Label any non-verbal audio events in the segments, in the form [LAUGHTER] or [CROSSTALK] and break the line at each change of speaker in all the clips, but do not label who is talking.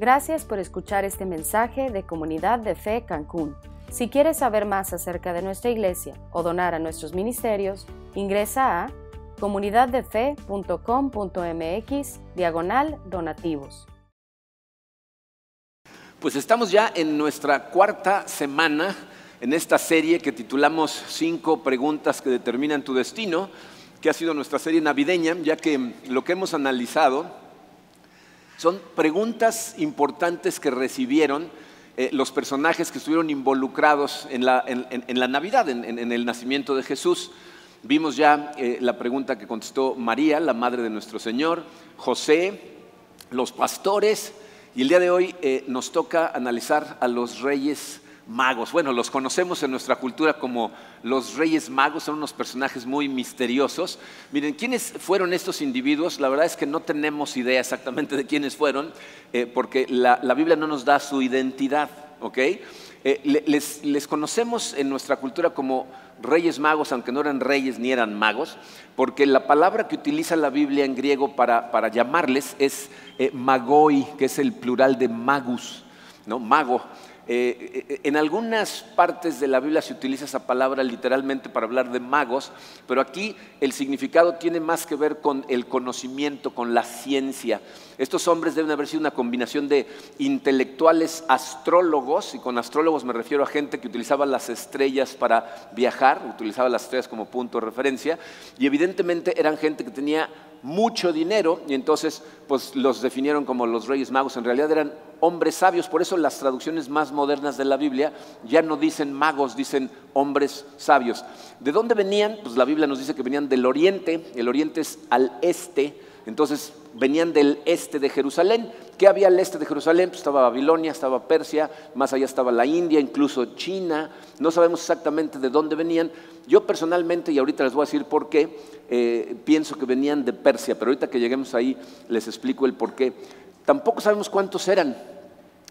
Gracias por escuchar este mensaje de Comunidad de Fe Cancún. Si quieres saber más acerca de nuestra iglesia o donar a nuestros ministerios, ingresa a comunidaddefe.com.mx diagonal donativos.
Pues estamos ya en nuestra cuarta semana en esta serie que titulamos Cinco preguntas que determinan tu destino, que ha sido nuestra serie navideña, ya que lo que hemos analizado son preguntas importantes que recibieron eh, los personajes que estuvieron involucrados en la, Navidad, en, el nacimiento de Jesús. Vimos ya eh, la pregunta que contestó María, la madre de nuestro Señor, José, los pastores, y el día de hoy eh, nos toca analizar a los reyes magos. Bueno, los conocemos en nuestra cultura como los reyes magos, son unos personajes muy misteriosos. Miren, ¿quiénes fueron estos individuos? La verdad es que no tenemos idea exactamente de quiénes fueron, eh, porque la, Biblia no nos da su identidad, ¿ok? Eh, les, conocemos en nuestra cultura como reyes magos, aunque no eran reyes ni eran magos, porque la palabra que utiliza la Biblia en griego para, llamarles es eh, magoi, que es el plural de magus, ¿no? Mago. Eh, eh, en algunas partes de la Biblia se utiliza esa palabra literalmente para hablar de magos, pero aquí el significado tiene más que ver con el conocimiento, con la ciencia. Estos hombres deben haber sido una combinación de intelectuales astrólogos, y con astrólogos me refiero a gente que utilizaba las estrellas para viajar, utilizaba las estrellas como punto de referencia, y evidentemente eran gente que tenía mucho dinero y entonces pues los definieron como los reyes magos. En realidad eran hombres sabios, por eso las traducciones más modernas de la Biblia ya no dicen magos, dicen hombres sabios. ¿De dónde venían? Pues la Biblia nos dice que venían del oriente, el oriente es al este, entonces venían del este de Jerusalén. ¿Qué había al este de Jerusalén? Pues estaba Babilonia, estaba Persia, más allá estaba la India, incluso China. No sabemos exactamente de dónde venían. Yo personalmente, y ahorita les voy a decir por qué, eh, pienso que venían de Persia, pero ahorita que lleguemos ahí les explico el por qué. Tampoco sabemos cuántos eran.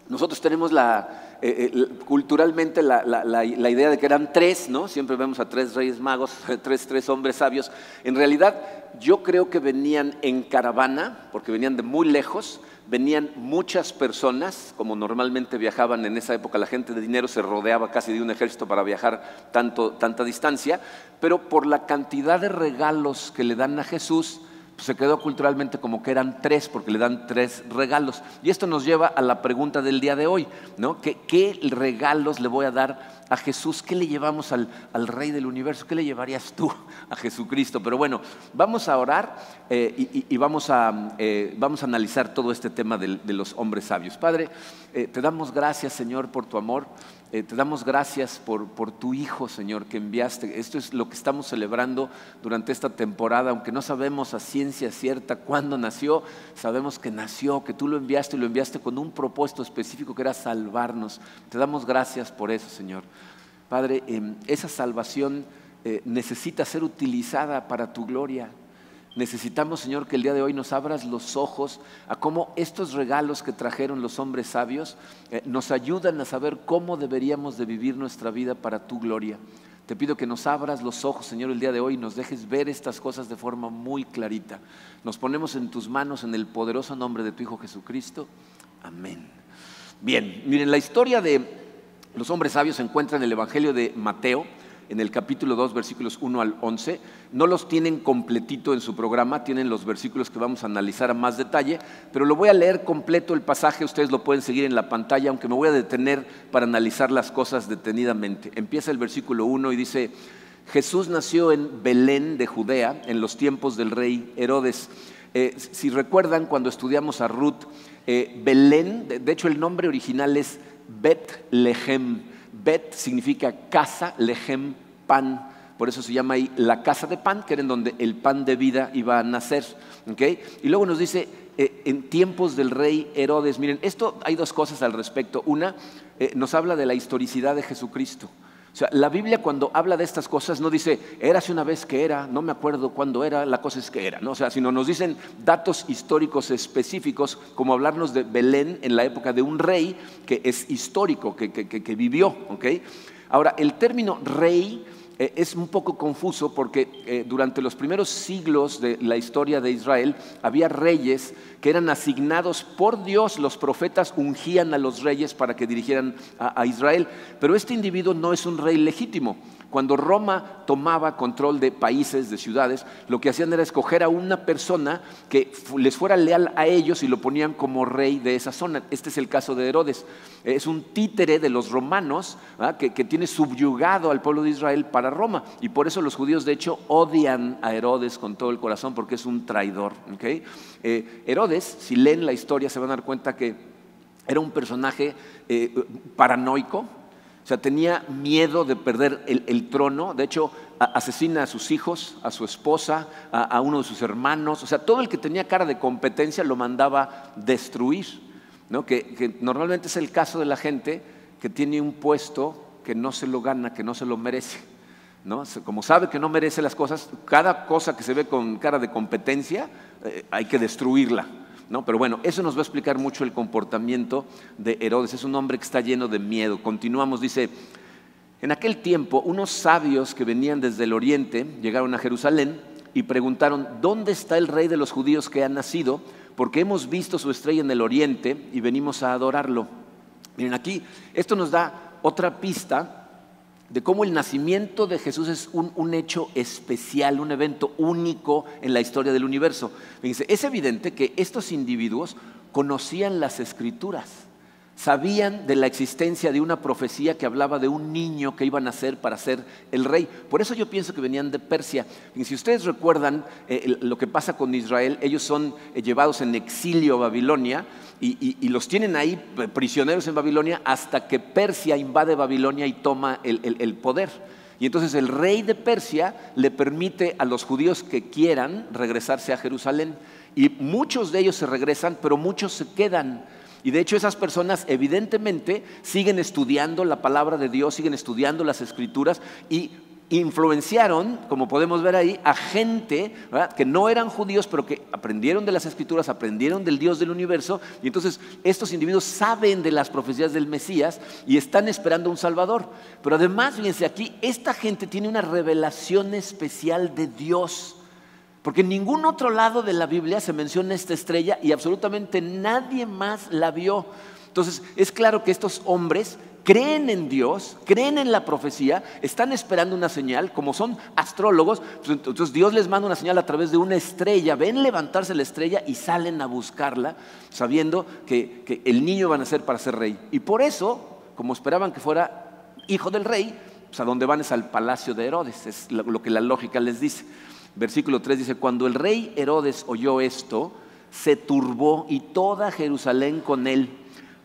Nosotros tenemos la, eh, eh, culturalmente la, idea de que eran tres, ¿no? Siempre vemos a tres reyes magos, [LAUGHS] tres, tres hombres sabios. En realidad, yo creo que venían en caravana, porque venían de muy lejos, venían muchas personas, como normalmente viajaban en esa época, la gente de dinero se rodeaba casi de un ejército para viajar tanto, tanta distancia, pero por la cantidad de regalos que le dan a Jesús, se quedó culturalmente como que eran tres, porque le dan tres regalos. Y esto nos lleva a la pregunta del día de hoy, ¿no? ¿Qué, qué regalos le voy a dar a Jesús? ¿Qué le llevamos al, Rey del Universo? ¿Qué le llevarías tú a Jesucristo? Pero bueno, vamos a orar eh, y, vamos, a, eh, vamos a analizar todo este tema de, los hombres sabios. Padre, eh, te damos gracias, Señor, por tu amor. Eh, te damos gracias por, por, tu Hijo, Señor, que enviaste. Esto es lo que estamos celebrando durante esta temporada, aunque no sabemos a ciencia cierta cuándo nació, sabemos que nació, que tú lo enviaste y lo enviaste con un propósito específico que era salvarnos. Te damos gracias por eso, Señor. Padre, em, esa salvación eh, necesita ser utilizada para tu gloria. Necesitamos, Señor, que el día de hoy nos abras los ojos a cómo estos regalos que trajeron los hombres sabios eh, nos ayudan a saber cómo deberíamos de vivir nuestra vida para tu gloria. Te pido que nos abras los ojos, Señor, el día de hoy y nos dejes ver estas cosas de forma muy clarita. Nos ponemos en tus manos en el poderoso nombre de tu Hijo Jesucristo. Amén. Bien, miren, la historia de los hombres sabios se encuentra en el Evangelio de Mateo en el capítulo 2, versículos 1 al 11. No los tienen completito en su programa, tienen los versículos que vamos a analizar a más detalle, pero lo voy a leer completo el pasaje, ustedes lo pueden seguir en la pantalla, aunque me voy a detener para analizar las cosas detenidamente. Empieza el versículo 1 y dice, Jesús nació en Belén de Judea en los tiempos del rey Herodes. Eh, si recuerdan cuando estudiamos a Ruth, eh, Belén, de hecho el nombre original es Bet-Lehem. Bet significa casa, lejem, pan. Por eso se llama ahí la casa de pan, que era en donde el pan de vida iba a nacer. Y luego nos dice, eh, en tiempos del rey Herodes, miren, esto hay dos cosas al respecto. Una, eh, nos habla de la historicidad de Jesucristo. O sea, la Biblia cuando habla de estas cosas no dice, érase una vez que era, no me acuerdo cuándo era, la cosa es que era, ¿no? O sea, sino nos dicen datos históricos específicos, como hablarnos de Belén en la época de un rey que es histórico, que, vivió, ¿ok? Ahora, el término rey eh, es un poco confuso porque eh, durante los primeros siglos de la historia de Israel había reyes que eran asignados por Dios, los profetas ungían a los reyes para que dirigieran a Israel, pero este individuo no es un rey legítimo. Cuando Roma tomaba control de países, de ciudades, lo que hacían era escoger a una persona que les fuera leal a ellos y lo ponían como rey de esa zona. Este es el caso de Herodes. Es un títere de los romanos que, tiene subyugado al pueblo de Israel para Roma. Y por eso los judíos, de hecho, odian a Herodes con todo el corazón porque es un traidor. Eh, Herodes, si leen la historia, se van a dar cuenta que era un personaje eh, paranoico, sea, tenía miedo de perder el, trono. De hecho, asesina a sus hijos, a su esposa, a, uno de sus hermanos. O sea, todo el que tenía cara de competencia lo mandaba destruir. ¿no? Que, normalmente es el caso de la gente que tiene un puesto que no se lo gana, que no se lo merece. ¿no? Como sabe que no merece las cosas, cada cosa que se ve con cara de competencia eh, hay que destruirla. Pero bueno, eso nos va a explicar mucho el comportamiento de Herodes. Es un hombre que está lleno de miedo. Continuamos, dice, en aquel tiempo unos sabios que venían desde el oriente llegaron a Jerusalén y preguntaron, ¿dónde está el rey de los judíos que ha nacido? Porque hemos visto su estrella en el oriente y venimos a adorarlo. Miren aquí, esto nos da otra pista de cómo el nacimiento de Jesús es un, hecho especial, un evento único en la historia del universo. Es evidente que estos individuos conocían las escrituras sabían de la existencia de una profecía que hablaba de un niño que iba a nacer para ser el rey. Por eso yo pienso que venían de Persia. Y si ustedes recuerdan eh, lo que pasa con Israel, ellos son eh, llevados en exilio a Babilonia y, los tienen ahí eh, prisioneros en Babilonia hasta que Persia invade Babilonia y toma el poder. Y entonces el rey de Persia le permite a los judíos que quieran regresarse a Jerusalén. Y muchos de ellos se regresan, pero muchos se quedan y de hecho esas personas evidentemente siguen estudiando la palabra de Dios, siguen estudiando las escrituras y influenciaron, como podemos ver ahí, a gente que no eran judíos, pero que aprendieron de las escrituras, aprendieron del Dios del universo, y entonces estos individuos saben de las profecías del Mesías y están esperando un Salvador. Pero además, fíjense aquí, esta gente tiene una revelación especial de Dios. Porque en ningún otro lado de la Biblia se menciona esta estrella y absolutamente nadie más la vio. Entonces es claro que estos hombres creen en Dios, creen en la profecía, están esperando una señal, como son astrólogos, entonces Dios les manda una señal a través de una estrella, ven levantarse la estrella y salen a buscarla, sabiendo que, el niño va a nacer para ser rey. Y por eso, como esperaban que fuera hijo del rey, pues a donde van es al palacio de Herodes, es lo que la lógica les dice versículo 3 dice, cuando el rey Herodes oyó esto, se turbó y toda Jerusalén con él.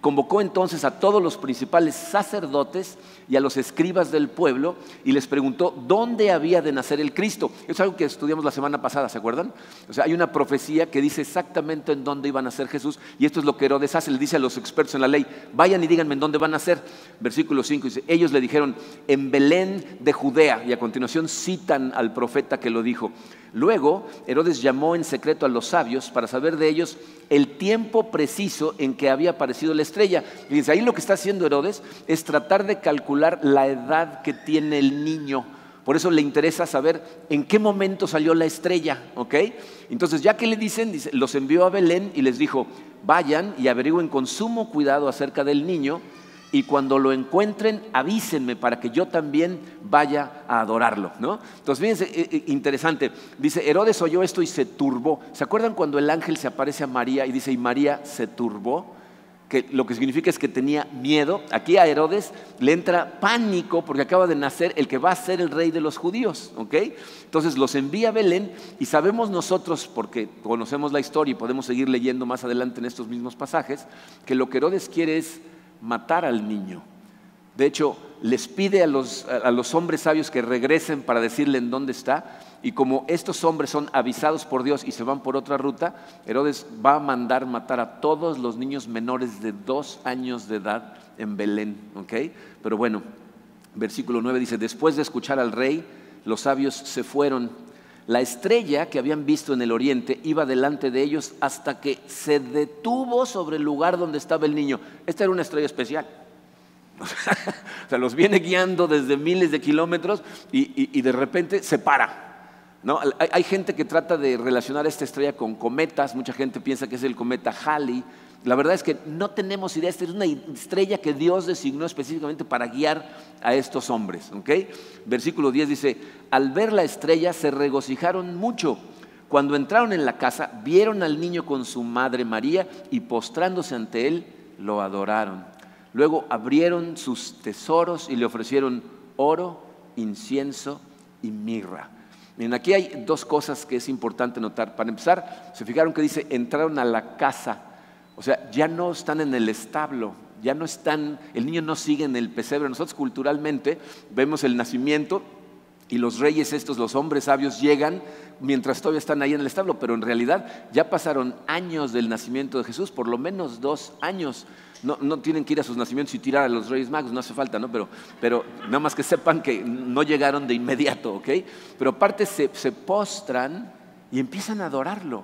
Convocó entonces a todos los principales sacerdotes y a los escribas del pueblo y les preguntó dónde había de nacer el Cristo. Es algo que estudiamos la semana pasada, ¿se acuerdan? O sea, hay una profecía que dice exactamente en dónde iba a nacer Jesús y esto es lo que Herodes hace, le dice a los expertos en la ley, vayan y díganme en dónde van a nacer. Versículo 5 dice, ellos le dijeron, en Belén de Judea y a continuación citan al profeta que lo dijo. Luego, Herodes llamó en secreto a los sabios para saber de ellos el tiempo preciso en que había aparecido la estrella. Fíjense, ahí lo que está haciendo Herodes es tratar de calcular la edad que tiene el niño. Por eso le interesa saber en qué momento salió la estrella, ¿ok? Entonces, ya que le dicen, los envió a Belén y les dijo, vayan y averigüen con sumo cuidado acerca del niño y cuando lo encuentren, avísenme para que yo también vaya a adorarlo. ¿no? Entonces, fíjense, eh, eh, interesante. Dice, Herodes oyó esto y se turbó. ¿Se acuerdan cuando el ángel se aparece a María y dice, y María se turbó? Que lo que significa es que tenía miedo. Aquí a Herodes le entra pánico porque acaba de nacer el que va a ser el rey de los judíos. ¿ok? Entonces los envía a Belén y sabemos nosotros, porque conocemos la historia y podemos seguir leyendo más adelante en estos mismos pasajes, que lo que Herodes quiere es matar al niño. De hecho, les pide a los, a los, hombres sabios que regresen para decirle en dónde está. Y como estos hombres son avisados por Dios y se van por otra ruta, Herodes va a mandar matar a todos los niños menores de dos años de edad en Belén. Pero bueno, versículo 9 dice, después de escuchar al rey, los sabios se fueron la estrella que habían visto en el oriente iba delante de ellos hasta que se detuvo sobre el lugar donde estaba el niño. Esta era una estrella especial. [LAUGHS] O sea, los viene guiando desde miles de kilómetros y, de repente se para. Hay, gente que trata de relacionar esta estrella con cometas, mucha gente piensa que es el cometa Halley. La verdad es que no tenemos idea, esta es una estrella que Dios designó específicamente para guiar a estos hombres. Versículo 10 dice, al ver la estrella se regocijaron mucho. Cuando entraron en la casa, vieron al niño con su madre María y postrándose ante él, lo adoraron. Luego abrieron sus tesoros y le ofrecieron oro, incienso y mirra. Miren, aquí hay dos cosas que es importante notar. Para empezar, se fijaron que dice, entraron a la casa o sea, ya no están en el establo, ya no están, el niño no sigue en el pesebre. Nosotros culturalmente vemos el nacimiento y los reyes estos, los hombres sabios, llegan mientras todavía están ahí en el establo, pero en realidad ya pasaron años del nacimiento de Jesús, por lo menos dos años. No, tienen que ir a sus nacimientos y tirar a los reyes magos, no hace falta, ¿no? Pero, pero nada más que sepan que no llegaron de inmediato, ¿ok? Pero aparte se postran y empiezan a adorarlo.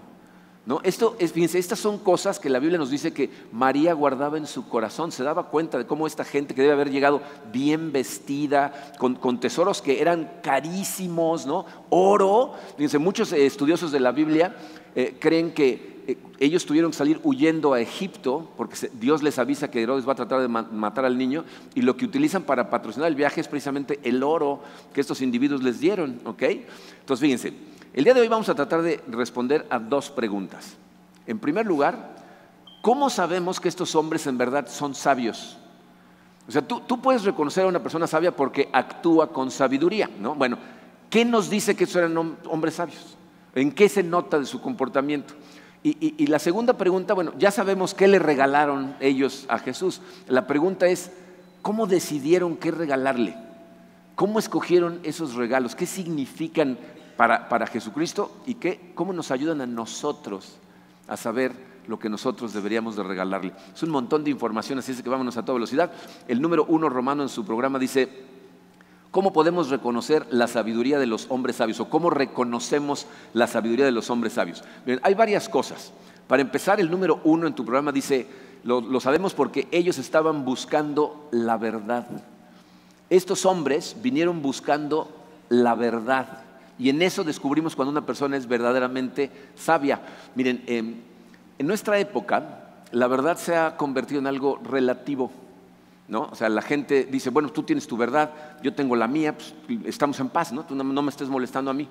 ¿No? Esto es, fíjense, estas son cosas que la Biblia nos dice que María guardaba en su corazón. Se daba cuenta de cómo esta gente que debe haber llegado bien vestida, con, tesoros que eran carísimos, ¿no? Oro. Fíjense, muchos estudiosos de la Biblia eh, creen que ellos tuvieron que salir huyendo a Egipto, porque Dios les avisa que Herodes va a tratar de matar al niño, y lo que utilizan para patrocinar el viaje es precisamente el oro que estos individuos les dieron. ¿ok? Entonces, fíjense. El día de hoy vamos a tratar de responder a dos preguntas. En primer lugar, ¿cómo sabemos que estos hombres en verdad son sabios? O sea, tú, puedes reconocer a una persona sabia porque actúa con sabiduría, ¿no? Bueno, ¿qué nos dice que estos eran hombres sabios? ¿En qué se nota de su comportamiento? Y, la segunda pregunta, bueno, ya sabemos qué le regalaron ellos a Jesús. La pregunta es, ¿cómo decidieron qué regalarle? ¿Cómo escogieron esos regalos? ¿Qué significan para, Jesucristo y que, cómo nos ayudan a nosotros a saber lo que nosotros deberíamos de regalarle. Es un montón de información, así es que vámonos a toda velocidad. El número uno romano en su programa dice, ¿cómo podemos reconocer la sabiduría de los hombres sabios o cómo reconocemos la sabiduría de los hombres sabios? hay varias cosas. Para empezar, el número uno en tu programa dice, lo sabemos porque ellos estaban buscando la verdad. Estos hombres vinieron buscando la verdad. Y en eso descubrimos cuando una persona es verdaderamente sabia. Miren, em, en nuestra época la verdad se ha convertido en algo relativo. ¿No? O sea, la gente dice, bueno, tú tienes tu verdad, yo tengo la mía, pues, estamos en paz, ¿no? Tú no, no me estés molestando a mí.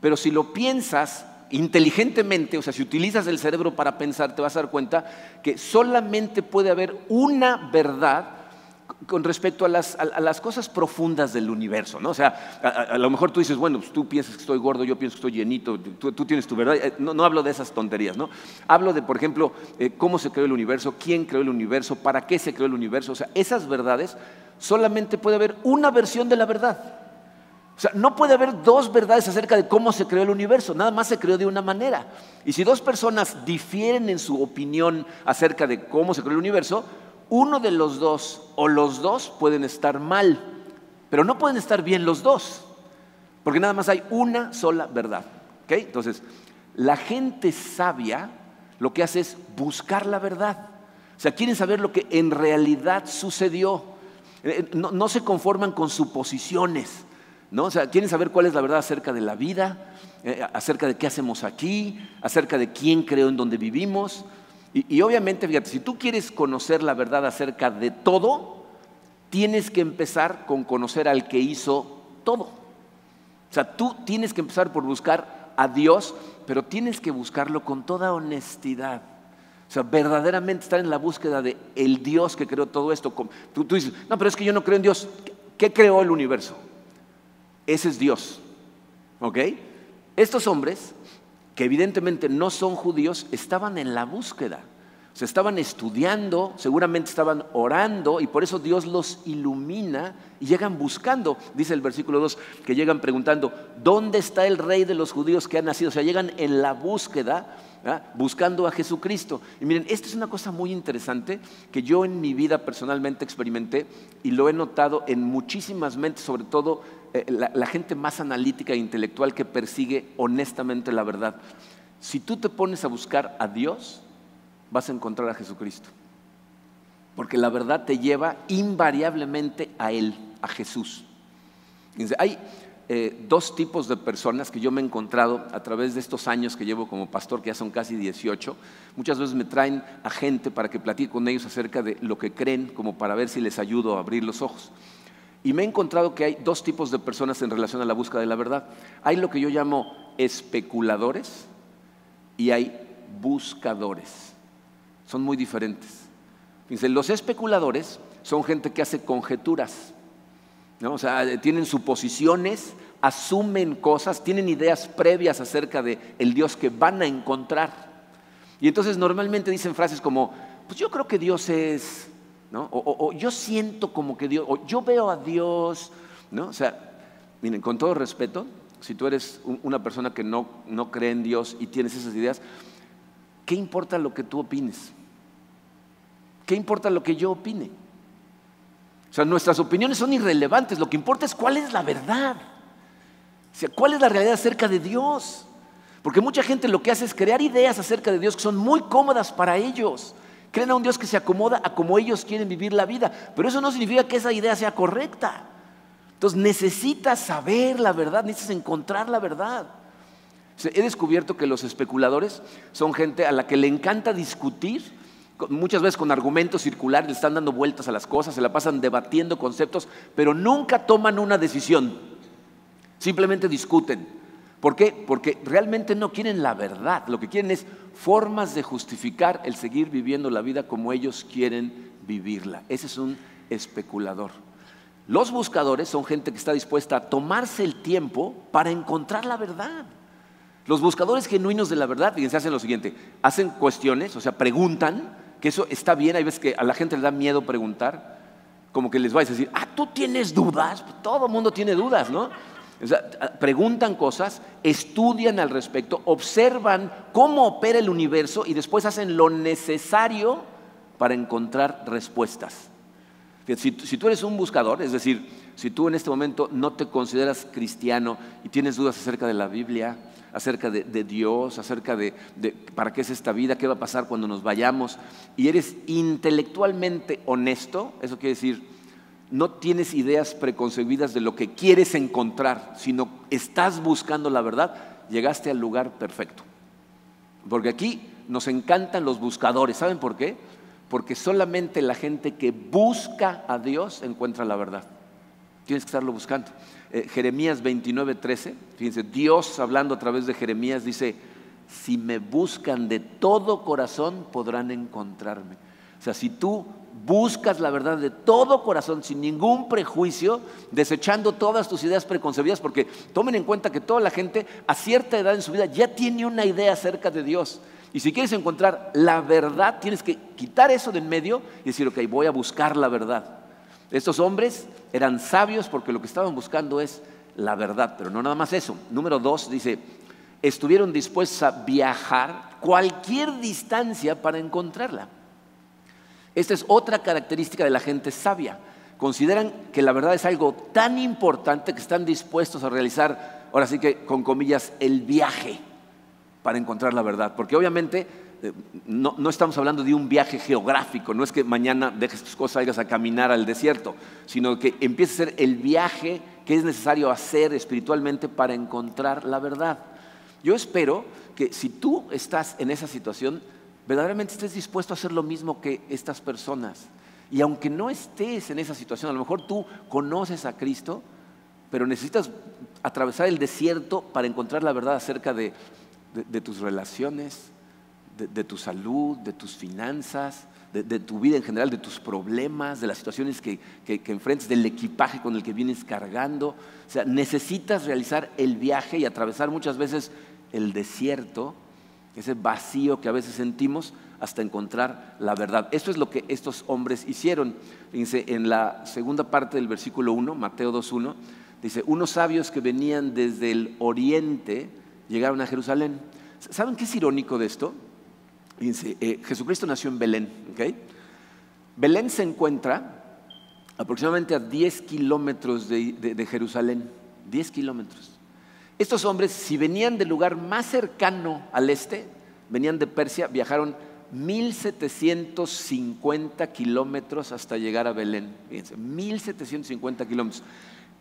Pero si lo piensas inteligentemente, o sea, si utilizas el cerebro para pensar, te vas a dar cuenta que solamente puede haber una verdad con respecto a las, cosas profundas del universo, ¿no? O sea, a, lo mejor tú dices, bueno, pues tú piensas que estoy gordo, yo pienso que estoy llenito, tú, tienes tu verdad. Eh, no, hablo de esas tonterías, ¿no? Hablo de, por ejemplo, eh, cómo se creó el universo, quién creó el universo, para qué se creó el universo. O sea, esas verdades solamente puede haber una versión de la verdad. O sea, no puede haber dos verdades acerca de cómo se creó el universo, nada más se creó de una manera. Y si dos personas difieren en su opinión acerca de cómo se creó el universo, uno de los dos o los dos pueden estar mal, pero no pueden estar bien los dos, porque nada más hay una sola verdad. Entonces, la gente sabia lo que hace es buscar la verdad. O sea, quieren saber lo que en realidad sucedió. Eh, no, se conforman con suposiciones, ¿no? O sea, quieren saber cuál es la verdad acerca de la vida, eh, acerca de qué hacemos aquí, acerca de quién creó en donde vivimos, y, obviamente, fíjate, si tú quieres conocer la verdad acerca de todo, tienes que empezar con conocer al que hizo todo. O sea, tú tienes que empezar por buscar a Dios, pero tienes que buscarlo con toda honestidad. O sea, verdaderamente estar en la búsqueda de el Dios que creó todo esto. Tú, dices, no, pero es que yo no creo en Dios. ¿Qué creó el universo? Ese es Dios. ¿Ok? Estos hombres que evidentemente no son judíos, estaban en la búsqueda. Se estaban estudiando, seguramente estaban orando y por eso Dios los ilumina y llegan buscando, dice el versículo 2, que llegan preguntando, ¿dónde está el rey de los judíos que ha nacido? O sea, llegan en la búsqueda, buscando a Jesucristo. Y miren, esta es una cosa muy interesante que yo en mi vida personalmente experimenté y lo he notado en muchísimas mentes, sobre todo eh, la, gente más analítica e intelectual que persigue honestamente la verdad. Si tú te pones a buscar a Dios, vas a encontrar a Jesucristo. porque la verdad te lleva invariablemente a Él, a Jesús. Hay eh, dos tipos de personas que yo me he encontrado a través de estos años que llevo como pastor, que ya son casi 18. Muchas veces me traen a gente para que platique con ellos acerca de lo que creen, como para ver si les ayudo a abrir los ojos. Y me he encontrado que hay dos tipos de personas en relación a la búsqueda de la verdad. Hay lo que yo llamo especuladores y hay buscadores. Son muy diferentes. Fíjense, los especuladores son gente que hace conjeturas o sea, tienen suposiciones, asumen cosas, tienen ideas previas acerca de el Dios que van a encontrar. Y entonces normalmente dicen frases como, pues yo creo que Dios es, ¿no? o, yo siento como que Dios, o yo veo a Dios, ¿no? O sea, miren, con todo respeto, si tú eres una persona que no, no cree en Dios y tienes esas ideas, ¿qué importa lo que tú opines? ¿Qué importa lo que yo opine? O sea, nuestras opiniones son irrelevantes, lo que importa es cuál es la verdad. O sea, cuál es la realidad acerca de Dios. Porque mucha gente lo que hace es crear ideas acerca de Dios que son muy cómodas para ellos. Creen a un Dios que se acomoda a como ellos quieren vivir la vida. Pero eso no significa que esa idea sea correcta. Entonces necesitas saber la verdad, necesitas encontrar la verdad. He descubierto que los especuladores son gente a la que le encanta discutir muchas veces con argumentos circulares, le están dando vueltas a las cosas, se la pasan debatiendo conceptos, pero nunca toman una decisión. Simplemente discuten. ¿Por qué? Porque realmente no quieren la verdad, lo que quieren es formas de justificar el seguir viviendo la vida como ellos quieren vivirla. Ese es un especulador. Los buscadores son gente que está dispuesta a tomarse el tiempo para encontrar la verdad. Los buscadores genuinos de la verdad, fíjense, hacen lo siguiente, hacen cuestiones, o sea, preguntan, que eso está bien, hay veces que a la gente le da miedo preguntar, como que les vais a decir, ah, tú tienes dudas, todo el mundo tiene dudas, ¿no? O sea, preguntan cosas, estudian al respecto, observan cómo opera el universo y después hacen lo necesario para encontrar respuestas. Si, tú eres un buscador, es decir, si tú en este momento no te consideras cristiano y tienes dudas acerca de la Biblia, acerca de, Dios, acerca de, para qué es esta vida, qué va a pasar cuando nos vayamos, y eres intelectualmente honesto, eso quiere decir, no tienes ideas preconcebidas de lo que quieres encontrar, sino estás buscando la verdad, llegaste al lugar perfecto. Porque aquí nos encantan los buscadores, ¿saben por qué? Porque solamente la gente que busca a Dios encuentra la verdad. Tienes que estarlo buscando. Eh, Jeremías 29, 13, fíjense, Dios hablando a través de Jeremías dice, si me buscan de todo corazón podrán encontrarme. O sea, si tú buscas la verdad de todo corazón, sin ningún prejuicio, desechando todas tus ideas preconcebidas, porque tomen en cuenta que toda la gente a cierta edad en su vida ya tiene una idea acerca de Dios. Y si quieres encontrar la verdad, tienes que quitar eso de en medio y decir, ok, voy a buscar la verdad. Estos hombres eran sabios porque lo que estaban buscando es la verdad, pero no nada más eso. Número dos dice, estuvieron dispuestos a viajar cualquier distancia para encontrarla. Esta es otra característica de la gente sabia. Consideran que la verdad es algo tan importante que están dispuestos a realizar, ahora sí que con comillas, el viaje para encontrar la verdad. Porque obviamente eh, no, estamos hablando de un viaje geográfico, no es que mañana dejes tus cosas, vayas a caminar al desierto, sino que empiece a ser el viaje que es necesario hacer espiritualmente para encontrar la verdad. Yo espero que si tú estás en esa situación, verdaderamente estés dispuesto a hacer lo mismo que estas personas. Y aunque no estés en esa situación, a lo mejor tú conoces a Cristo, pero necesitas atravesar el desierto para encontrar la verdad acerca de tus relaciones, de, tu salud, de tus finanzas, de, tu vida en general, de tus problemas, de las situaciones que, que, enfrentas, del equipaje con el que vienes cargando. O sea, necesitas realizar el viaje y atravesar muchas veces el desierto, ese vacío que a veces sentimos hasta encontrar la verdad. Esto es lo que estos hombres hicieron. Fíjense, en la segunda parte del versículo 1, Mateo 2.1, dice, unos sabios que venían desde el oriente llegaron a Jerusalén. ¿Saben qué es irónico de esto? Fíjense, eh, Jesucristo nació en Belén. Belén se encuentra aproximadamente a 10 kilómetros de, Jerusalén. 10 kilómetros. Estos hombres, si venían del lugar más cercano al este, venían de Persia, viajaron 1750 kilómetros hasta llegar a Belén. Fíjense, 1750 kilómetros.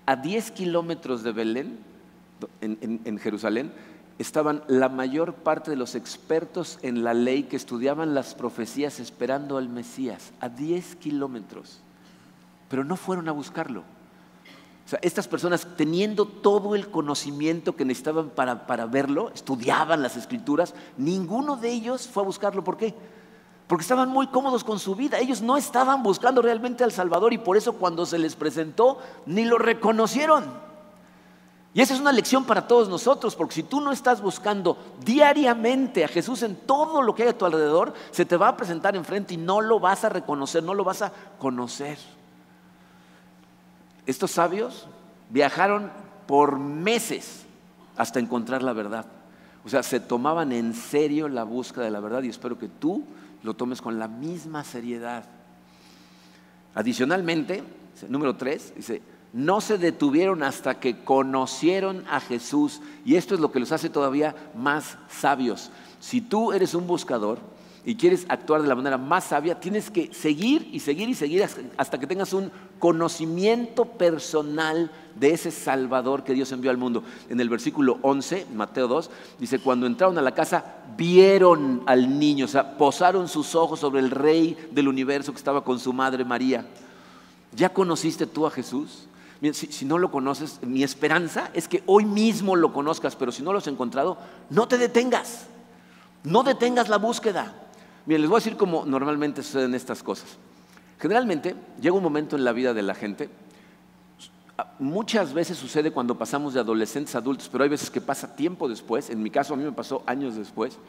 A 10 kilómetros de Belén, en, en Jerusalén, estaban la mayor parte de los expertos en la ley que estudiaban las profecías esperando al Mesías, a 10 kilómetros. Pero no fueron a buscarlo. O sea, estas personas teniendo todo el conocimiento que necesitaban para, para, verlo, estudiaban las escrituras, ninguno de ellos fue a buscarlo. ¿Por qué? Porque estaban muy cómodos con su vida. Ellos no estaban buscando realmente al Salvador y por eso cuando se les presentó ni lo reconocieron. Y esa es una lección para todos nosotros, porque si tú no estás buscando diariamente a Jesús en todo lo que hay a tu alrededor, se te va a presentar enfrente y no lo vas a reconocer, no lo vas a conocer. Estos sabios viajaron por meses hasta encontrar la verdad. O sea, se tomaban en serio la búsqueda de la verdad y espero que tú lo tomes con la misma seriedad. Adicionalmente, número tres, dice, no se detuvieron hasta que conocieron a Jesús y esto es lo que los hace todavía más sabios. Si tú eres un buscador, y quieres actuar de la manera más sabia, tienes que seguir y seguir y seguir hasta que tengas un conocimiento personal de ese Salvador que Dios envió al mundo. En el versículo 11, Mateo 2, dice, cuando entraron a la casa, vieron al niño, o sea, posaron sus ojos sobre el rey del universo que estaba con su madre María. ¿Ya conociste tú a Jesús? Si, si, no lo conoces, mi esperanza es que hoy mismo lo conozcas, pero si no lo has encontrado, no te detengas, no detengas la búsqueda. Miren, les voy a decir cómo normalmente suceden estas cosas. Generalmente llega un momento en la vida de la gente, muchas veces sucede cuando pasamos de adolescentes a adultos, pero hay veces que pasa tiempo después, en mi caso a mí me pasó años después,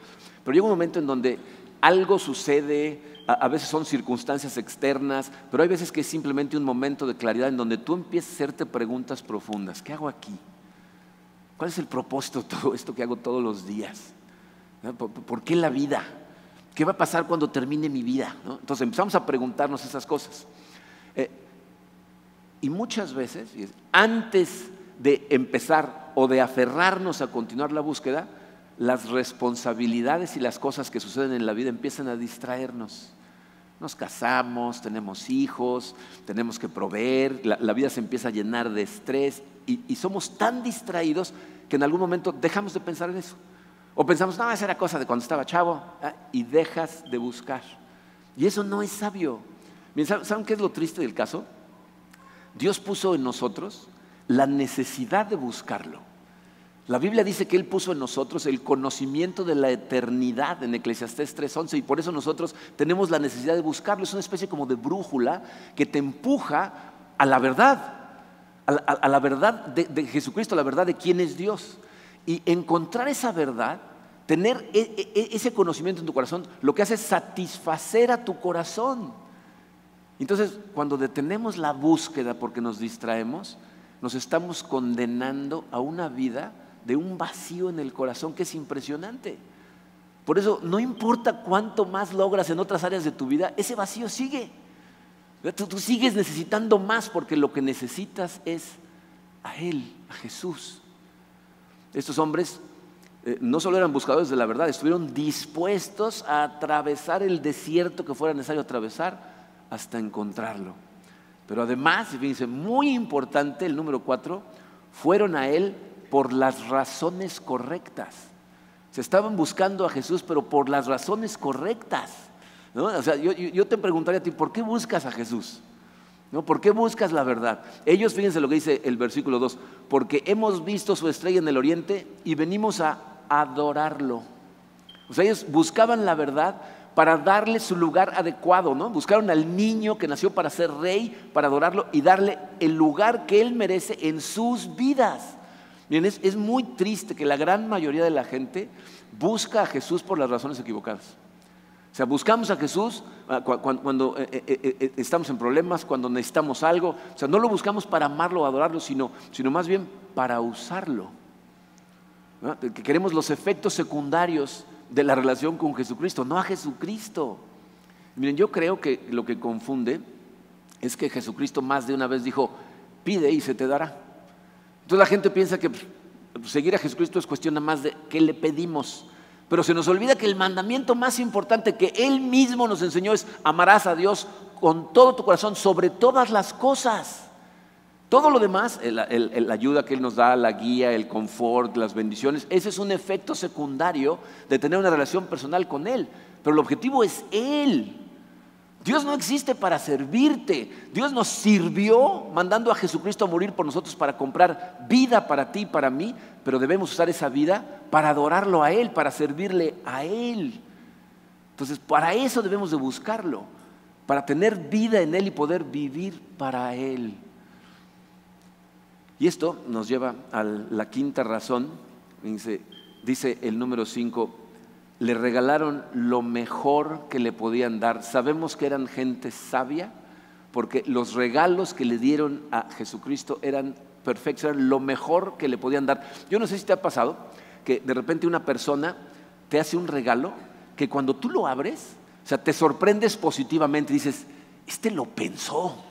pero llega un momento en donde algo sucede, a, veces son circunstancias externas, pero hay veces que es simplemente un momento de claridad en donde tú empiezas a hacerte preguntas profundas. ¿Qué hago aquí? ¿Cuál es el propósito de todo esto que hago todos los días? por qué la vida? ¿Qué va a pasar cuando termine mi vida? Entonces empezamos a preguntarnos esas cosas. Eh, y muchas veces, antes de empezar o de aferrarnos a continuar la búsqueda, las responsabilidades y las cosas que suceden en la vida empiezan a distraernos. Nos casamos, tenemos hijos, tenemos que proveer, la, vida se empieza a llenar de estrés y somos tan distraídos que en algún momento dejamos de pensar en eso. O pensamos, no, esa era cosa de cuando estaba chavo, ah, y dejas de buscar. Y eso no es sabio. ¿Saben qué es lo triste del caso? Dios puso en nosotros la necesidad de buscarlo. La Biblia dice que Él puso en nosotros el conocimiento de la eternidad en Eclesiastés 3.11 y por eso nosotros tenemos la necesidad de buscarlo. Es una especie como de brújula que te empuja a la verdad, a la, verdad de, de Jesucristo, a la verdad de quién es Dios. Y encontrar esa verdad Tener e, e, e, ese conocimiento en tu corazón lo que hace es satisfacer a tu corazón. Entonces, cuando detenemos la búsqueda porque nos distraemos, nos estamos condenando a una vida de un vacío en el corazón que es impresionante. Por eso, no importa cuánto más logras en otras áreas de tu vida, ese vacío sigue. Tú, tú sigues necesitando más porque lo que necesitas es a Él, a Jesús. Estos hombres eh, no solo eran buscadores de la verdad, estuvieron dispuestos a atravesar el desierto que fuera necesario atravesar hasta encontrarlo. Pero además, fíjense, muy importante el número cuatro, fueron a Él por las razones correctas. Se estaban buscando a Jesús, pero por las razones correctas. O sea, yo, te preguntaría a ti, ¿por qué buscas a Jesús? ¿No? ¿Por qué buscas la verdad? Ellos, fíjense lo que dice el versículo 2, porque hemos visto su estrella en el oriente y venimos a adorarlo. O sea, ellos buscaban la verdad para darle su lugar adecuado, ¿no? Buscaron al niño que nació para ser rey, para adorarlo y darle el lugar que él merece en sus vidas. Bien, es, muy triste que la gran mayoría de la gente busca a Jesús por las razones equivocadas. O sea, buscamos a Jesús ah, cuando, eh, eh, eh, estamos en problemas, cuando necesitamos algo. O sea, no lo buscamos para amarlo o adorarlo, sino, sino más bien para usarlo que queremos los efectos secundarios de la relación con Jesucristo, no a Jesucristo. Miren, yo creo que lo que confunde es que Jesucristo más de una vez dijo, pide y se te dará. Entonces la gente piensa que pues, seguir a Jesucristo es cuestión nada más de qué le pedimos. Pero se nos olvida que el mandamiento más importante que Él mismo nos enseñó es amarás a Dios con todo tu corazón, sobre todas las cosas. Todo lo demás, la ayuda que Él nos da, la guía, el confort, las bendiciones, ese es un efecto secundario de tener una relación personal con Él. Pero el objetivo es Él. Dios no existe para servirte. Dios nos sirvió mandando a Jesucristo a morir por nosotros para comprar vida para ti y para mí, pero debemos usar esa vida para adorarlo a Él, para servirle a Él. Entonces, para eso debemos de buscarlo, para tener vida en Él y poder vivir para Él. Y esto nos lleva a la quinta razón, dice, dice el número 5, le regalaron lo mejor que le podían dar. Sabemos que eran gente sabia porque los regalos que le dieron a Jesucristo eran perfectos, eran lo mejor que le podían dar. Yo no sé si te ha pasado que de repente una persona te hace un regalo que cuando tú lo abres, o sea, te sorprendes positivamente, dices, este lo pensó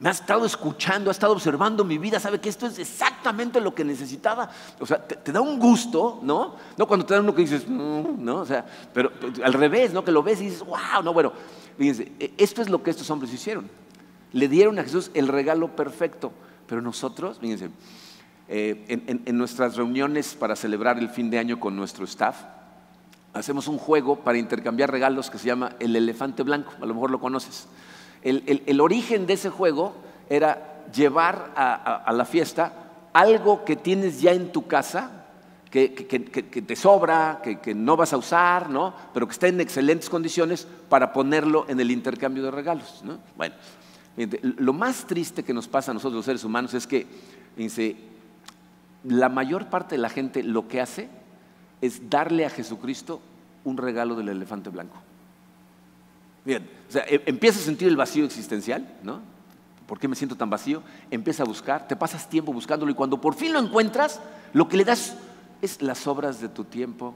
me ha estado escuchando, ha estado observando mi vida, sabe que esto es exactamente lo que necesitaba. O sea, te, da un gusto, ¿no? No cuando te dan uno que dices, mm", ¿no? O sea, pero al revés, ¿no? Que lo ves y dices, wow, no, bueno, fíjense, e, esto es lo que estos hombres hicieron. Le dieron a Jesús el regalo perfecto, pero nosotros, fíjense, eh, en, en nuestras reuniones para celebrar el fin de año con nuestro staff, hacemos un juego para intercambiar regalos que se llama el elefante blanco, a lo mejor lo conoces. El, origen de ese juego era llevar a, la fiesta algo que tienes ya en tu casa, que, te sobra, que, no vas a usar, ¿no? pero que está en excelentes condiciones para ponerlo en el intercambio de regalos. Bueno, lo más triste que nos pasa a nosotros los seres humanos es que la mayor parte de la gente lo que hace es darle a Jesucristo un regalo del elefante blanco. Bien, o sea, e, empieza a sentir el vacío existencial, ¿no? ¿Por qué me siento tan vacío? Empieza a buscar, te pasas tiempo buscándolo y cuando por fin lo encuentras, lo que le das es las obras de tu tiempo,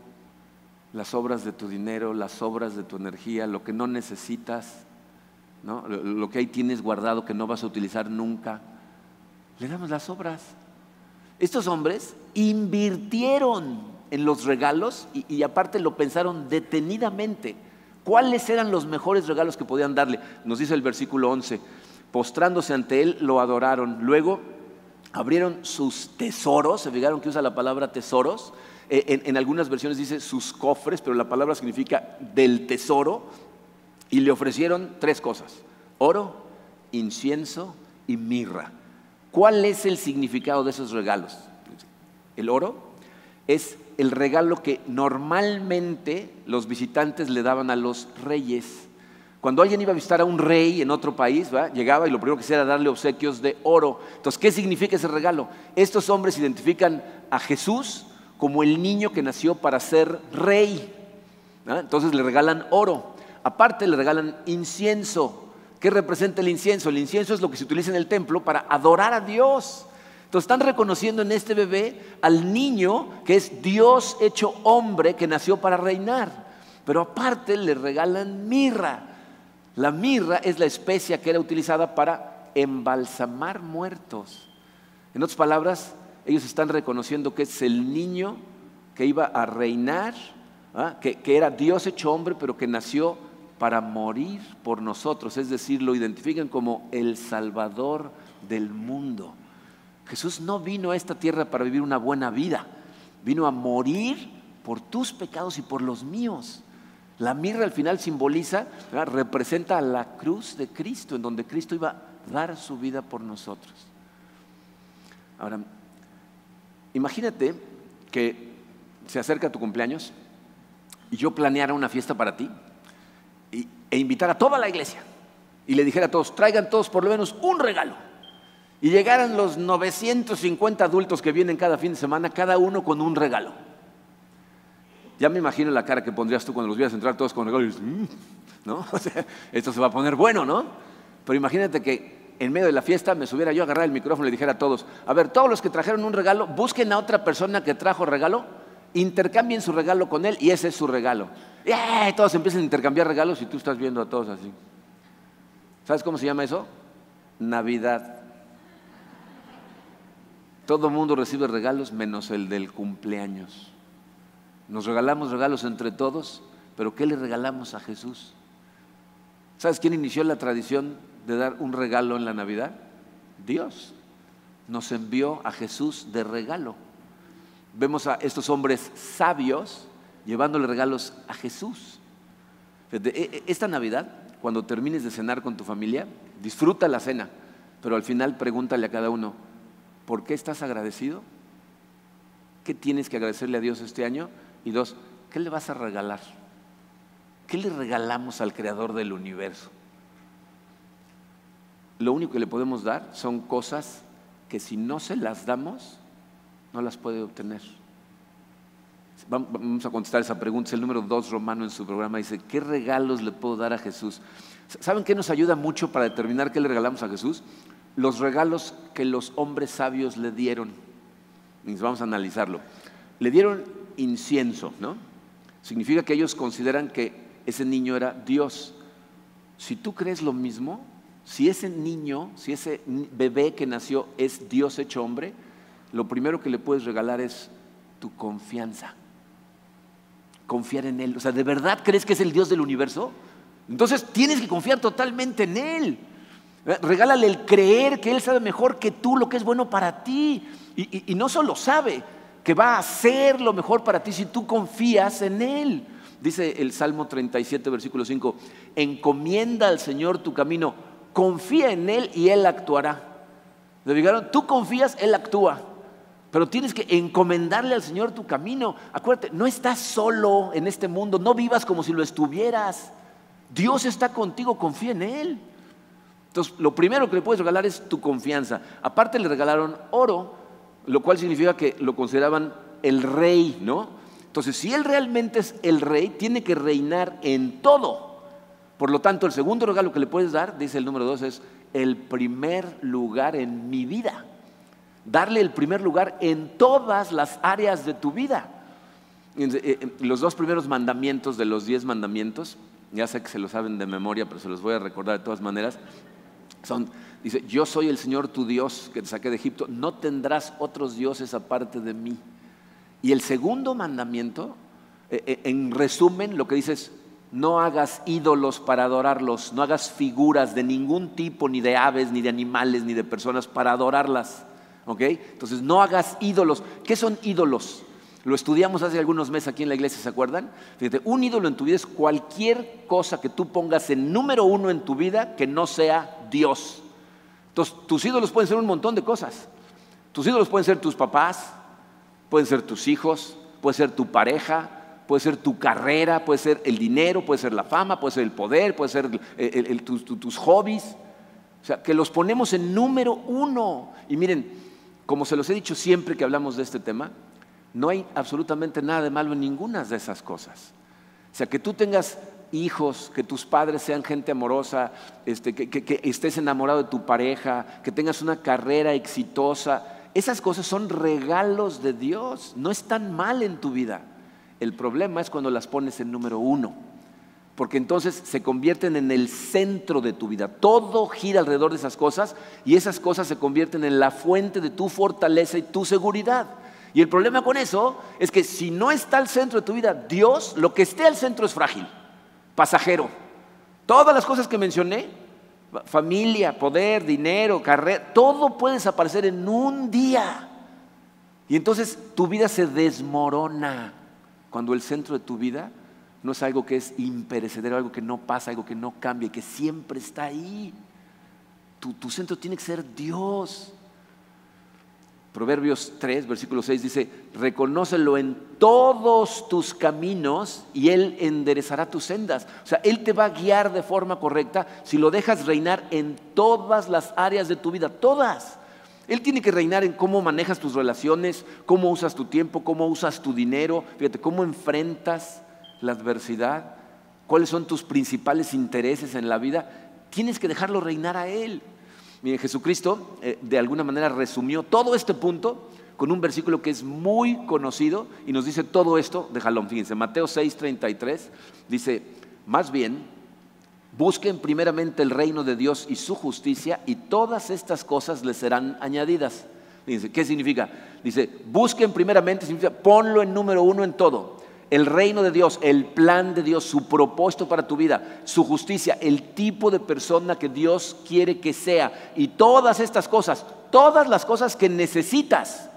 las obras de tu dinero, las obras de tu energía, lo que no necesitas, ¿no? lo que ahí tienes guardado que no vas a utilizar nunca. Le damos las obras. Estos hombres invirtieron en los regalos y aparte lo pensaron detenidamente. ¿Cuáles eran los mejores regalos que podían darle? Nos dice el versículo 11, postrándose ante él, lo adoraron. Luego abrieron sus tesoros, se fijaron que usa la palabra tesoros. Eh, en, algunas versiones dice sus cofres, pero la palabra significa del tesoro. Y le ofrecieron tres cosas, oro, incienso y mirra. ¿Cuál es el significado de esos regalos? El oro es el regalo que normalmente los visitantes le daban a los reyes. Cuando alguien iba a visitar a un rey en otro país, llegaba y lo primero que hacía era darle obsequios de oro. Entonces, ¿qué significa ese regalo? Estos hombres identifican a Jesús como el niño que nació para ser rey. Entonces le regalan oro. Aparte le regalan incienso. ¿Qué representa el incienso? El incienso es lo que se utiliza en el templo para adorar a Dios. Entonces están reconociendo en este bebé al niño que es Dios hecho hombre que nació para reinar. Pero aparte le regalan mirra. La mirra es la especia que era utilizada para embalsamar muertos. En otras palabras, ellos están reconociendo que es el niño que iba a reinar, ¿ah? que, que era Dios hecho hombre, pero que nació para morir por nosotros. Es decir, lo identifican como el Salvador del mundo. Jesús no vino a esta tierra para vivir una buena vida, vino a morir por tus pecados y por los míos. La mirra al final simboliza, representa la cruz de Cristo, en donde Cristo iba a dar su vida por nosotros. Ahora, imagínate que se acerca tu cumpleaños y yo planeara una fiesta para ti e invitara a toda la iglesia y le dijera a todos, traigan todos por lo menos un regalo y llegaran los 950 adultos que vienen cada fin de semana, cada uno con un regalo. Ya me imagino la cara que pondrías tú cuando los vieras entrar todos con regalos. Mm", ¿no? [LAUGHS] O sea, esto se va a poner bueno, ¿no? Pero imagínate que en medio de la fiesta me subiera yo a agarrar el micrófono y le dijera a todos, a ver, todos los que trajeron un regalo, busquen a otra persona que trajo regalo, intercambien su regalo con él y ese es su regalo. Y todos empiezan a intercambiar regalos y tú estás viendo a todos así. ¿Sabes cómo se llama eso? Navidad. Todo mundo recibe regalos menos el del cumpleaños. Nos regalamos regalos entre todos, pero ¿qué le regalamos a Jesús? ¿Sabes quién inició la tradición de dar un regalo en la Navidad? Dios. Nos envió a Jesús de regalo. Vemos a estos hombres sabios llevándole regalos a Jesús. E, e, esta Navidad, cuando termines de cenar con tu familia, disfruta la cena, pero al final pregúntale a cada uno, ¿por qué estás agradecido? ¿Qué tienes que agradecerle a Dios este año? Y dos, ¿qué le vas a regalar? ¿Qué le regalamos al creador del universo? Lo único que le podemos dar son cosas que si no se las damos, no las puede obtener. Vamos a contestar esa pregunta. El número dos romano en su programa. Dice, ¿qué regalos le puedo dar a Jesús? ¿Saben qué nos ayuda mucho para determinar qué le regalamos a Jesús? Los regalos que los hombres sabios le dieron. vamos a analizarlo. Le dieron incienso, ¿no? Significa que ellos consideran que ese niño era Dios. Si tú crees lo mismo, si ese niño, si ese bebé que nació es Dios hecho hombre, lo primero que le puedes regalar es tu confianza. Confiar en Él. O sea, ¿de verdad crees que es el Dios del universo? Entonces tienes que confiar totalmente en Él. Regálale el creer que Él sabe mejor que tú lo que es bueno para ti. Y, no solo sabe, que va a hacer lo mejor para ti si tú confías en Él. Dice el Salmo 37, versículo 5, encomienda al Señor tu camino, confía en Él y Él actuará. ¿Le dijeron? Tú confías, Él actúa. Pero tienes que encomendarle al Señor tu camino. Acuérdate, no estás solo en este mundo, no vivas como si lo estuvieras. Dios está contigo, confía en Él. Entonces, lo primero que le puedes regalar es tu confianza. Aparte le regalaron oro, lo cual significa que lo consideraban el rey, ¿no? Entonces, si Él realmente es el rey, tiene que reinar en todo. Por lo tanto, el segundo regalo que le puedes dar, dice el número dos, es el primer lugar en mi vida darle el primer lugar en todas las áreas de tu vida. Eh, eh, los dos primeros mandamientos de los diez mandamientos, ya sé que se lo saben de memoria, pero se los voy a recordar de todas maneras, son, dice, yo soy el Señor tu Dios que te saqué de Egipto, no tendrás otros dioses aparte de mí. Y el segundo mandamiento, eh, en resumen, lo que dice es, no hagas ídolos para adorarlos, no hagas figuras de ningún tipo, ni de aves, ni de animales, ni de personas para adorarlas. Entonces, no hagas ídolos. ¿Qué son ídolos? Lo estudiamos hace algunos meses aquí en la iglesia, ¿se acuerdan? Un ídolo en tu vida es cualquier cosa que tú pongas en número uno en tu vida que no sea Dios. Entonces, tus ídolos pueden ser un montón de cosas. Tus ídolos pueden ser tus papás, pueden ser tus hijos, puede ser tu pareja, puede ser tu carrera, puede ser el dinero, puede ser la fama, puede ser el poder, puede ser tus hobbies. O sea, que los ponemos en número uno. Y miren, como se los he dicho siempre que hablamos de este tema, no hay absolutamente nada de malo en ninguna de esas cosas. O sea, que tú tengas hijos, que tus padres sean gente amorosa, este, que, estés enamorado de tu pareja, que tengas una carrera exitosa, esas cosas son regalos de Dios, no están mal en tu vida. El problema es cuando las pones en número uno porque entonces se convierten en el centro de tu vida. Todo gira alrededor de esas cosas y esas cosas se convierten en la fuente de tu fortaleza y tu seguridad. Y el problema con eso es que si no está al centro de tu vida Dios, lo que esté al centro es frágil, pasajero. Todas las cosas que mencioné, familia, poder, dinero, carrera, todo puede desaparecer en un día. Y entonces tu vida se desmorona cuando el centro de tu vida no es algo que es imperecedero, algo que no pasa, algo que no cambia, que siempre está ahí. Tu, centro tiene que ser Dios. Proverbios 3, versículo 6 dice, reconócelo en todos tus caminos y Él enderezará tus sendas. O sea, Él te va a guiar de forma correcta si lo dejas reinar en todas las áreas de tu vida, todas. Él tiene que reinar en cómo manejas tus relaciones, cómo usas tu tiempo, cómo usas tu dinero, fíjate, cómo enfrentas la adversidad, cuáles son tus principales intereses en la vida, tienes que dejarlo reinar a Él. Miren, Jesucristo eh, de alguna manera resumió todo este punto con un versículo que es muy conocido y nos dice todo esto de jalón. Fíjense, Mateo 6:33 dice, más bien, busquen primeramente el reino de Dios y su justicia y todas estas cosas les serán añadidas. Fíjense, ¿qué significa? Dice, busquen primeramente, significa ponlo en número uno en todo el reino de Dios, el plan de Dios, su propósito para tu vida, su justicia, el tipo de persona que Dios quiere que sea y todas estas cosas, todas las cosas que necesitas,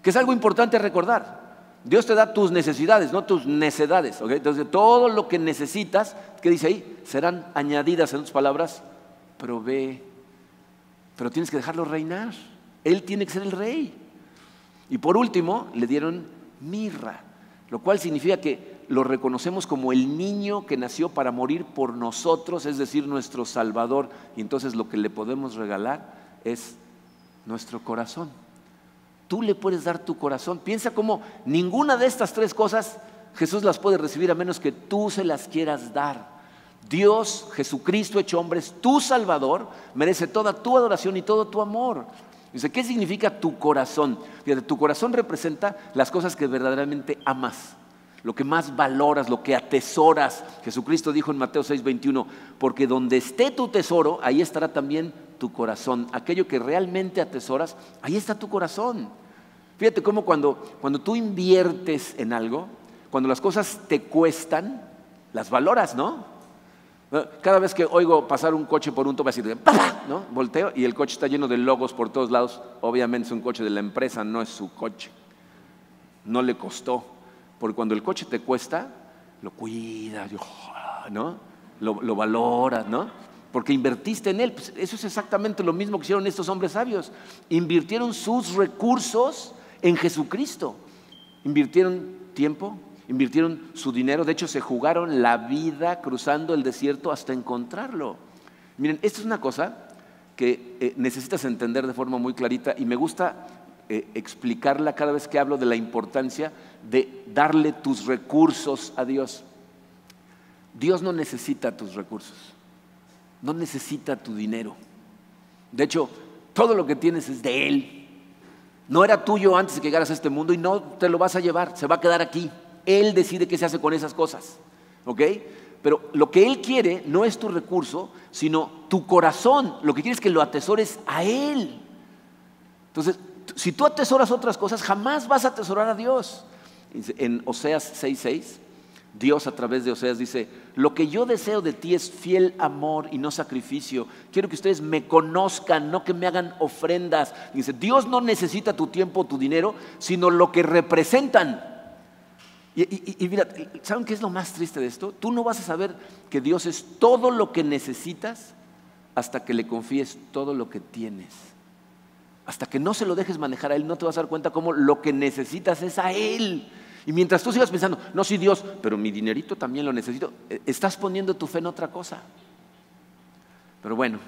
que es algo importante recordar. Dios te da tus necesidades, no tus necedades. Entonces, todo lo que necesitas, ¿qué dice ahí? Serán añadidas, en otras palabras, provee. Pero tienes que dejarlo reinar. Él tiene que ser el rey. Y por último, le dieron mirra, lo cual significa que lo reconocemos como el niño que nació para morir por nosotros, es decir, nuestro Salvador. Y entonces lo que le podemos regalar es nuestro corazón. Tú le puedes dar tu corazón. Piensa como ninguna de estas tres cosas Jesús las puede recibir a menos que tú se las quieras dar. Dios, Jesucristo hecho hombre, es tu Salvador, merece toda tu adoración y todo tu amor. Dice, ¿qué significa tu corazón? Fíjate, tu corazón representa las cosas que verdaderamente amas, lo que más valoras, lo que atesoras. Jesucristo dijo en Mateo 6:21, porque donde esté tu tesoro, ahí estará también tu corazón. Aquello que realmente atesoras, ahí está tu corazón. Fíjate cómo cuando, cuando tú inviertes en algo, cuando las cosas te cuestan, las valoras, ¿no? Cada vez que oigo pasar un coche por un tope así, ¿no? Volteo y el coche está lleno de logos por todos lados. Obviamente es un coche de la empresa, no es su coche. No le costó. Porque cuando el coche te cuesta, lo cuidas, ¿no? Lo, lo valoras, ¿no? Porque invertiste en él. Pues eso es exactamente lo mismo que hicieron estos hombres sabios. Invirtieron sus recursos en Jesucristo. Invirtieron tiempo, invirtieron su dinero, de hecho se jugaron la vida cruzando el desierto hasta encontrarlo. Miren, esto es una cosa que eh, necesitas entender de forma muy clarita y me gusta eh, explicarla cada vez que hablo de la importancia de darle tus recursos a Dios. Dios no necesita tus recursos, no necesita tu dinero. De hecho, todo lo que tienes es de Él. No era tuyo antes de que llegaras a este mundo y no te lo vas a llevar, se va a quedar aquí. Él decide qué se hace con esas cosas. ¿Ok? Pero lo que Él quiere no es tu recurso, sino tu corazón. Lo que quiere es que lo atesores a Él. Entonces, si tú atesoras otras cosas, jamás vas a atesorar a Dios. En Oseas 6:6, Dios a través de Oseas dice, lo que yo deseo de ti es fiel amor y no sacrificio. Quiero que ustedes me conozcan, no que me hagan ofrendas. Dice, Dios no necesita tu tiempo o tu dinero, sino lo que representan. Y, mira, ¿saben qué es lo más triste de esto? Tú no vas a saber que Dios es todo lo que necesitas hasta que le confíes todo lo que tienes. Hasta que no se lo dejes manejar a Él, no te vas a dar cuenta cómo lo que necesitas es a Él. Y mientras tú sigas pensando, no, sí Dios, pero mi dinerito también lo necesito, eh, estás poniendo tu fe en otra cosa. Pero bueno,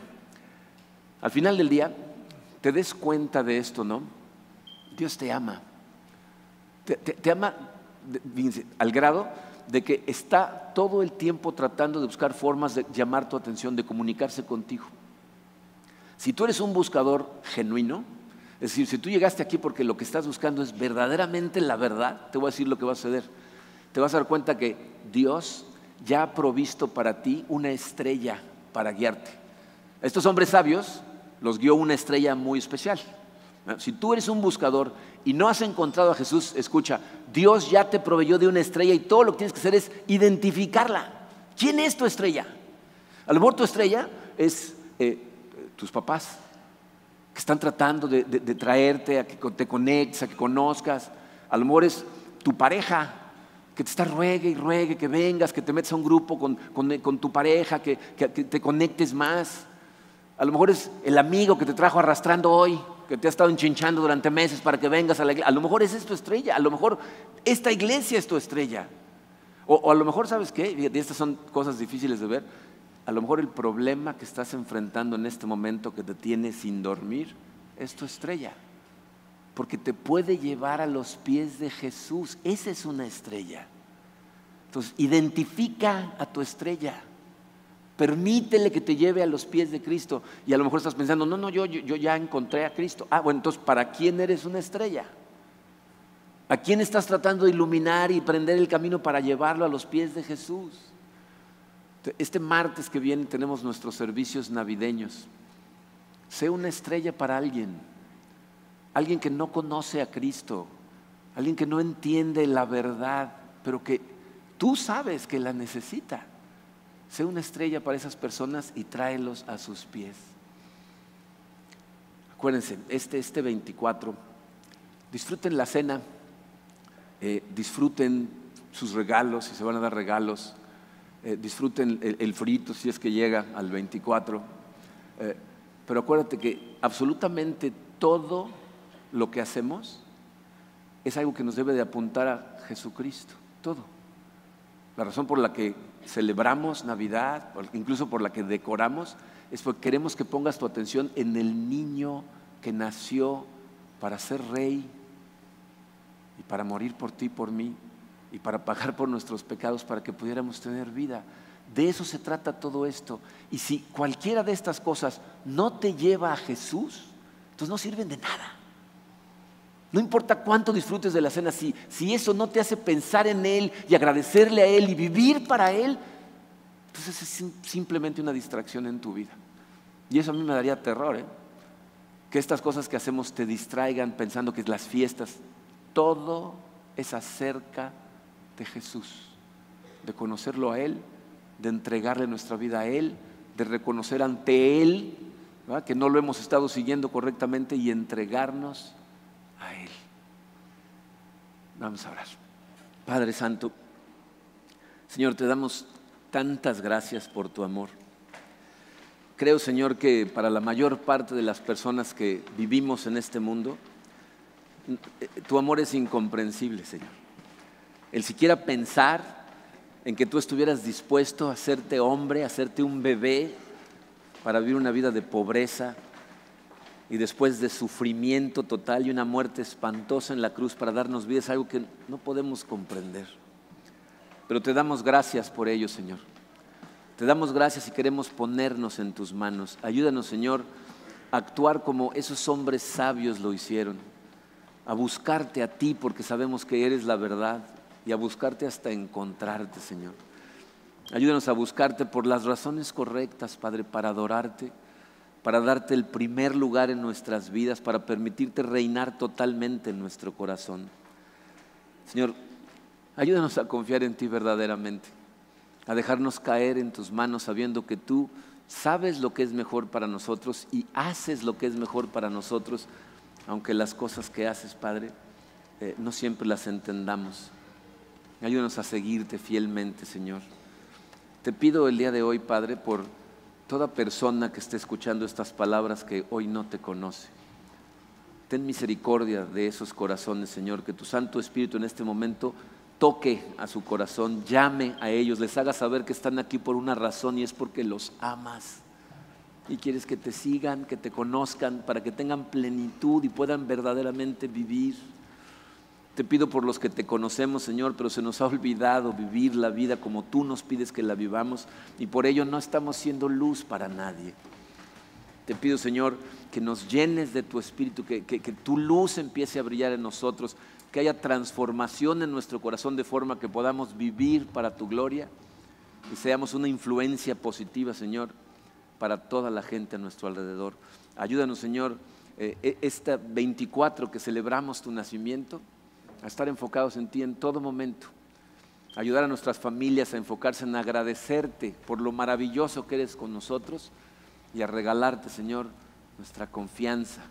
al final del día, te des cuenta de esto, ¿no? Dios te ama. te ama al grado de que está todo el tiempo tratando de buscar formas de llamar tu atención, de comunicarse contigo. Si tú eres un buscador genuino, es decir, si tú llegaste aquí porque lo que estás buscando es verdaderamente la verdad, te voy a decir lo que va a suceder. Te vas a dar cuenta que Dios ya ha provisto para ti una estrella para guiarte. estos hombres sabios los guió una estrella muy especial. Si tú eres un buscador y no has encontrado a Jesús, escucha, Dios ya te proveyó de una estrella y todo lo que tienes que hacer es identificarla. ¿Quién es tu estrella? A lo mejor tu estrella es eh, tus papás, que están tratando de, traerte a que te conectes, a que conozcas. A lo mejor es tu pareja, que te está ruegue y ruegue, que vengas, que te metas a un grupo con, tu pareja, que, que te conectes más. A lo mejor es el amigo que te trajo arrastrando hoy que te ha estado enchinchando durante meses para que vengas a la iglesia. A lo mejor esa es tu estrella, a lo mejor esta iglesia es tu estrella. O, a lo mejor, ¿sabes qué? Y estas son cosas difíciles de ver. A lo mejor el problema que estás enfrentando en este momento que te tiene sin dormir es tu estrella. Porque te puede llevar a los pies de Jesús. Esa es una estrella. Entonces, identifica a tu estrella. Permítele que te lleve a los pies de Cristo. Y a lo mejor estás pensando, no, no, yo, yo, ya encontré a Cristo. Ah, bueno, entonces, ¿para quién eres una estrella? ¿A quién estás tratando de iluminar y prender el camino para llevarlo a los pies de Jesús? Este martes que viene tenemos nuestros servicios navideños. Sé una estrella para alguien, alguien que no conoce a Cristo, alguien que no entiende la verdad pero que tú sabes que la necesita. Sé una estrella para esas personas y tráelos a sus pies. Acuérdense, este, este 24, disfruten la cena, eh, disfruten sus regalos, si se van a dar regalos, eh, disfruten el, frito si es que llega al 24. Eh, pero acuérdate que absolutamente todo lo que hacemos es algo que nos debe de apuntar a Jesucristo, todo. La razón por la que celebramos Navidad, incluso por la que decoramos, es porque queremos que pongas tu atención en el niño que nació para ser rey y para morir por ti, por mí, y para [LAUGHS] pagar por nuestros pecados para que pudiéramos tener vida. De eso se trata todo esto. Y si cualquiera de estas cosas no te lleva a Jesús, entonces no sirven de nada. No importa cuánto disfrutes de la cena, si, si eso no te hace pensar en Él y agradecerle a Él y vivir para Él, entonces es simplemente una distracción en tu vida. Y eso a mí me daría terror, ¿eh? que estas cosas que hacemos te distraigan pensando que las fiestas, todo es acerca de Jesús, de conocerlo a Él, de entregarle nuestra vida a Él, de reconocer ante Él que no lo hemos estado siguiendo correctamente y entregarnos a Él. Vamos a orar. Padre Santo, Señor, te damos tantas gracias por tu amor. Creo, Señor, que para la mayor parte de las personas que vivimos en este mundo, tu amor es incomprensible, Señor. El siquiera pensar en que tú estuvieras dispuesto a hacerte hombre, a hacerte un bebé, para vivir una vida de pobreza, y después de sufrimiento total y una muerte espantosa en la cruz para darnos vida es algo que no podemos comprender. Pero te damos gracias por ello, Señor. Te damos gracias y queremos ponernos en tus manos. Ayúdanos, Señor, a actuar como esos hombres sabios lo hicieron, a buscarte a ti porque sabemos que eres la verdad y a buscarte hasta encontrarte, Señor. Ayúdanos a buscarte por las razones correctas, Padre, para adorarte para darte el primer lugar en nuestras vidas, para permitirte reinar totalmente en nuestro corazón. Señor, ayúdanos a confiar en ti verdaderamente, a dejarnos caer en tus manos sabiendo que tú sabes lo que es mejor para nosotros y haces lo que es mejor para nosotros, aunque las cosas que haces, Padre, eh, no siempre las entendamos. Ayúdanos a seguirte fielmente, Señor. Te pido el día de hoy, Padre, por toda persona que esté escuchando estas palabras que hoy no te conoce. Ten misericordia de esos corazones, Señor, que tu Santo Espíritu en este momento toque a su corazón, llame a ellos, les haga saber que están aquí por una razón y es porque los amas. Y quieres que te sigan, que te conozcan, para que tengan plenitud y puedan verdaderamente vivir. Te pido por los que te conocemos, Señor, pero se nos ha olvidado vivir la vida como tú nos pides que la vivamos y por ello no estamos siendo luz para nadie. Te pido, Señor, que nos llenes de tu espíritu, que, tu luz empiece a brillar en nosotros, que haya transformación en nuestro corazón de forma que podamos vivir para tu gloria y seamos una influencia positiva, Señor, para toda la gente a nuestro alrededor. Ayúdanos, Señor, eh, e, esta 24 que celebramos tu nacimiento a estar enfocados en ti en todo momento. Ayudar a nuestras familias a enfocarse en agradecerte por lo maravilloso que eres con nosotros y a regalarte, Señor, nuestra confianza,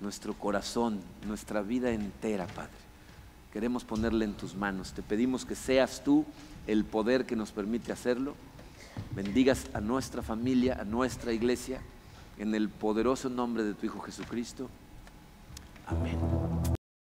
nuestro corazón, nuestra vida entera, Padre. Queremos ponerle en tus manos. Te pedimos que seas tú el poder que nos permite hacerlo. Bendigas a nuestra familia, a nuestra iglesia, en el poderoso nombre de tu Hijo Jesucristo. Amén.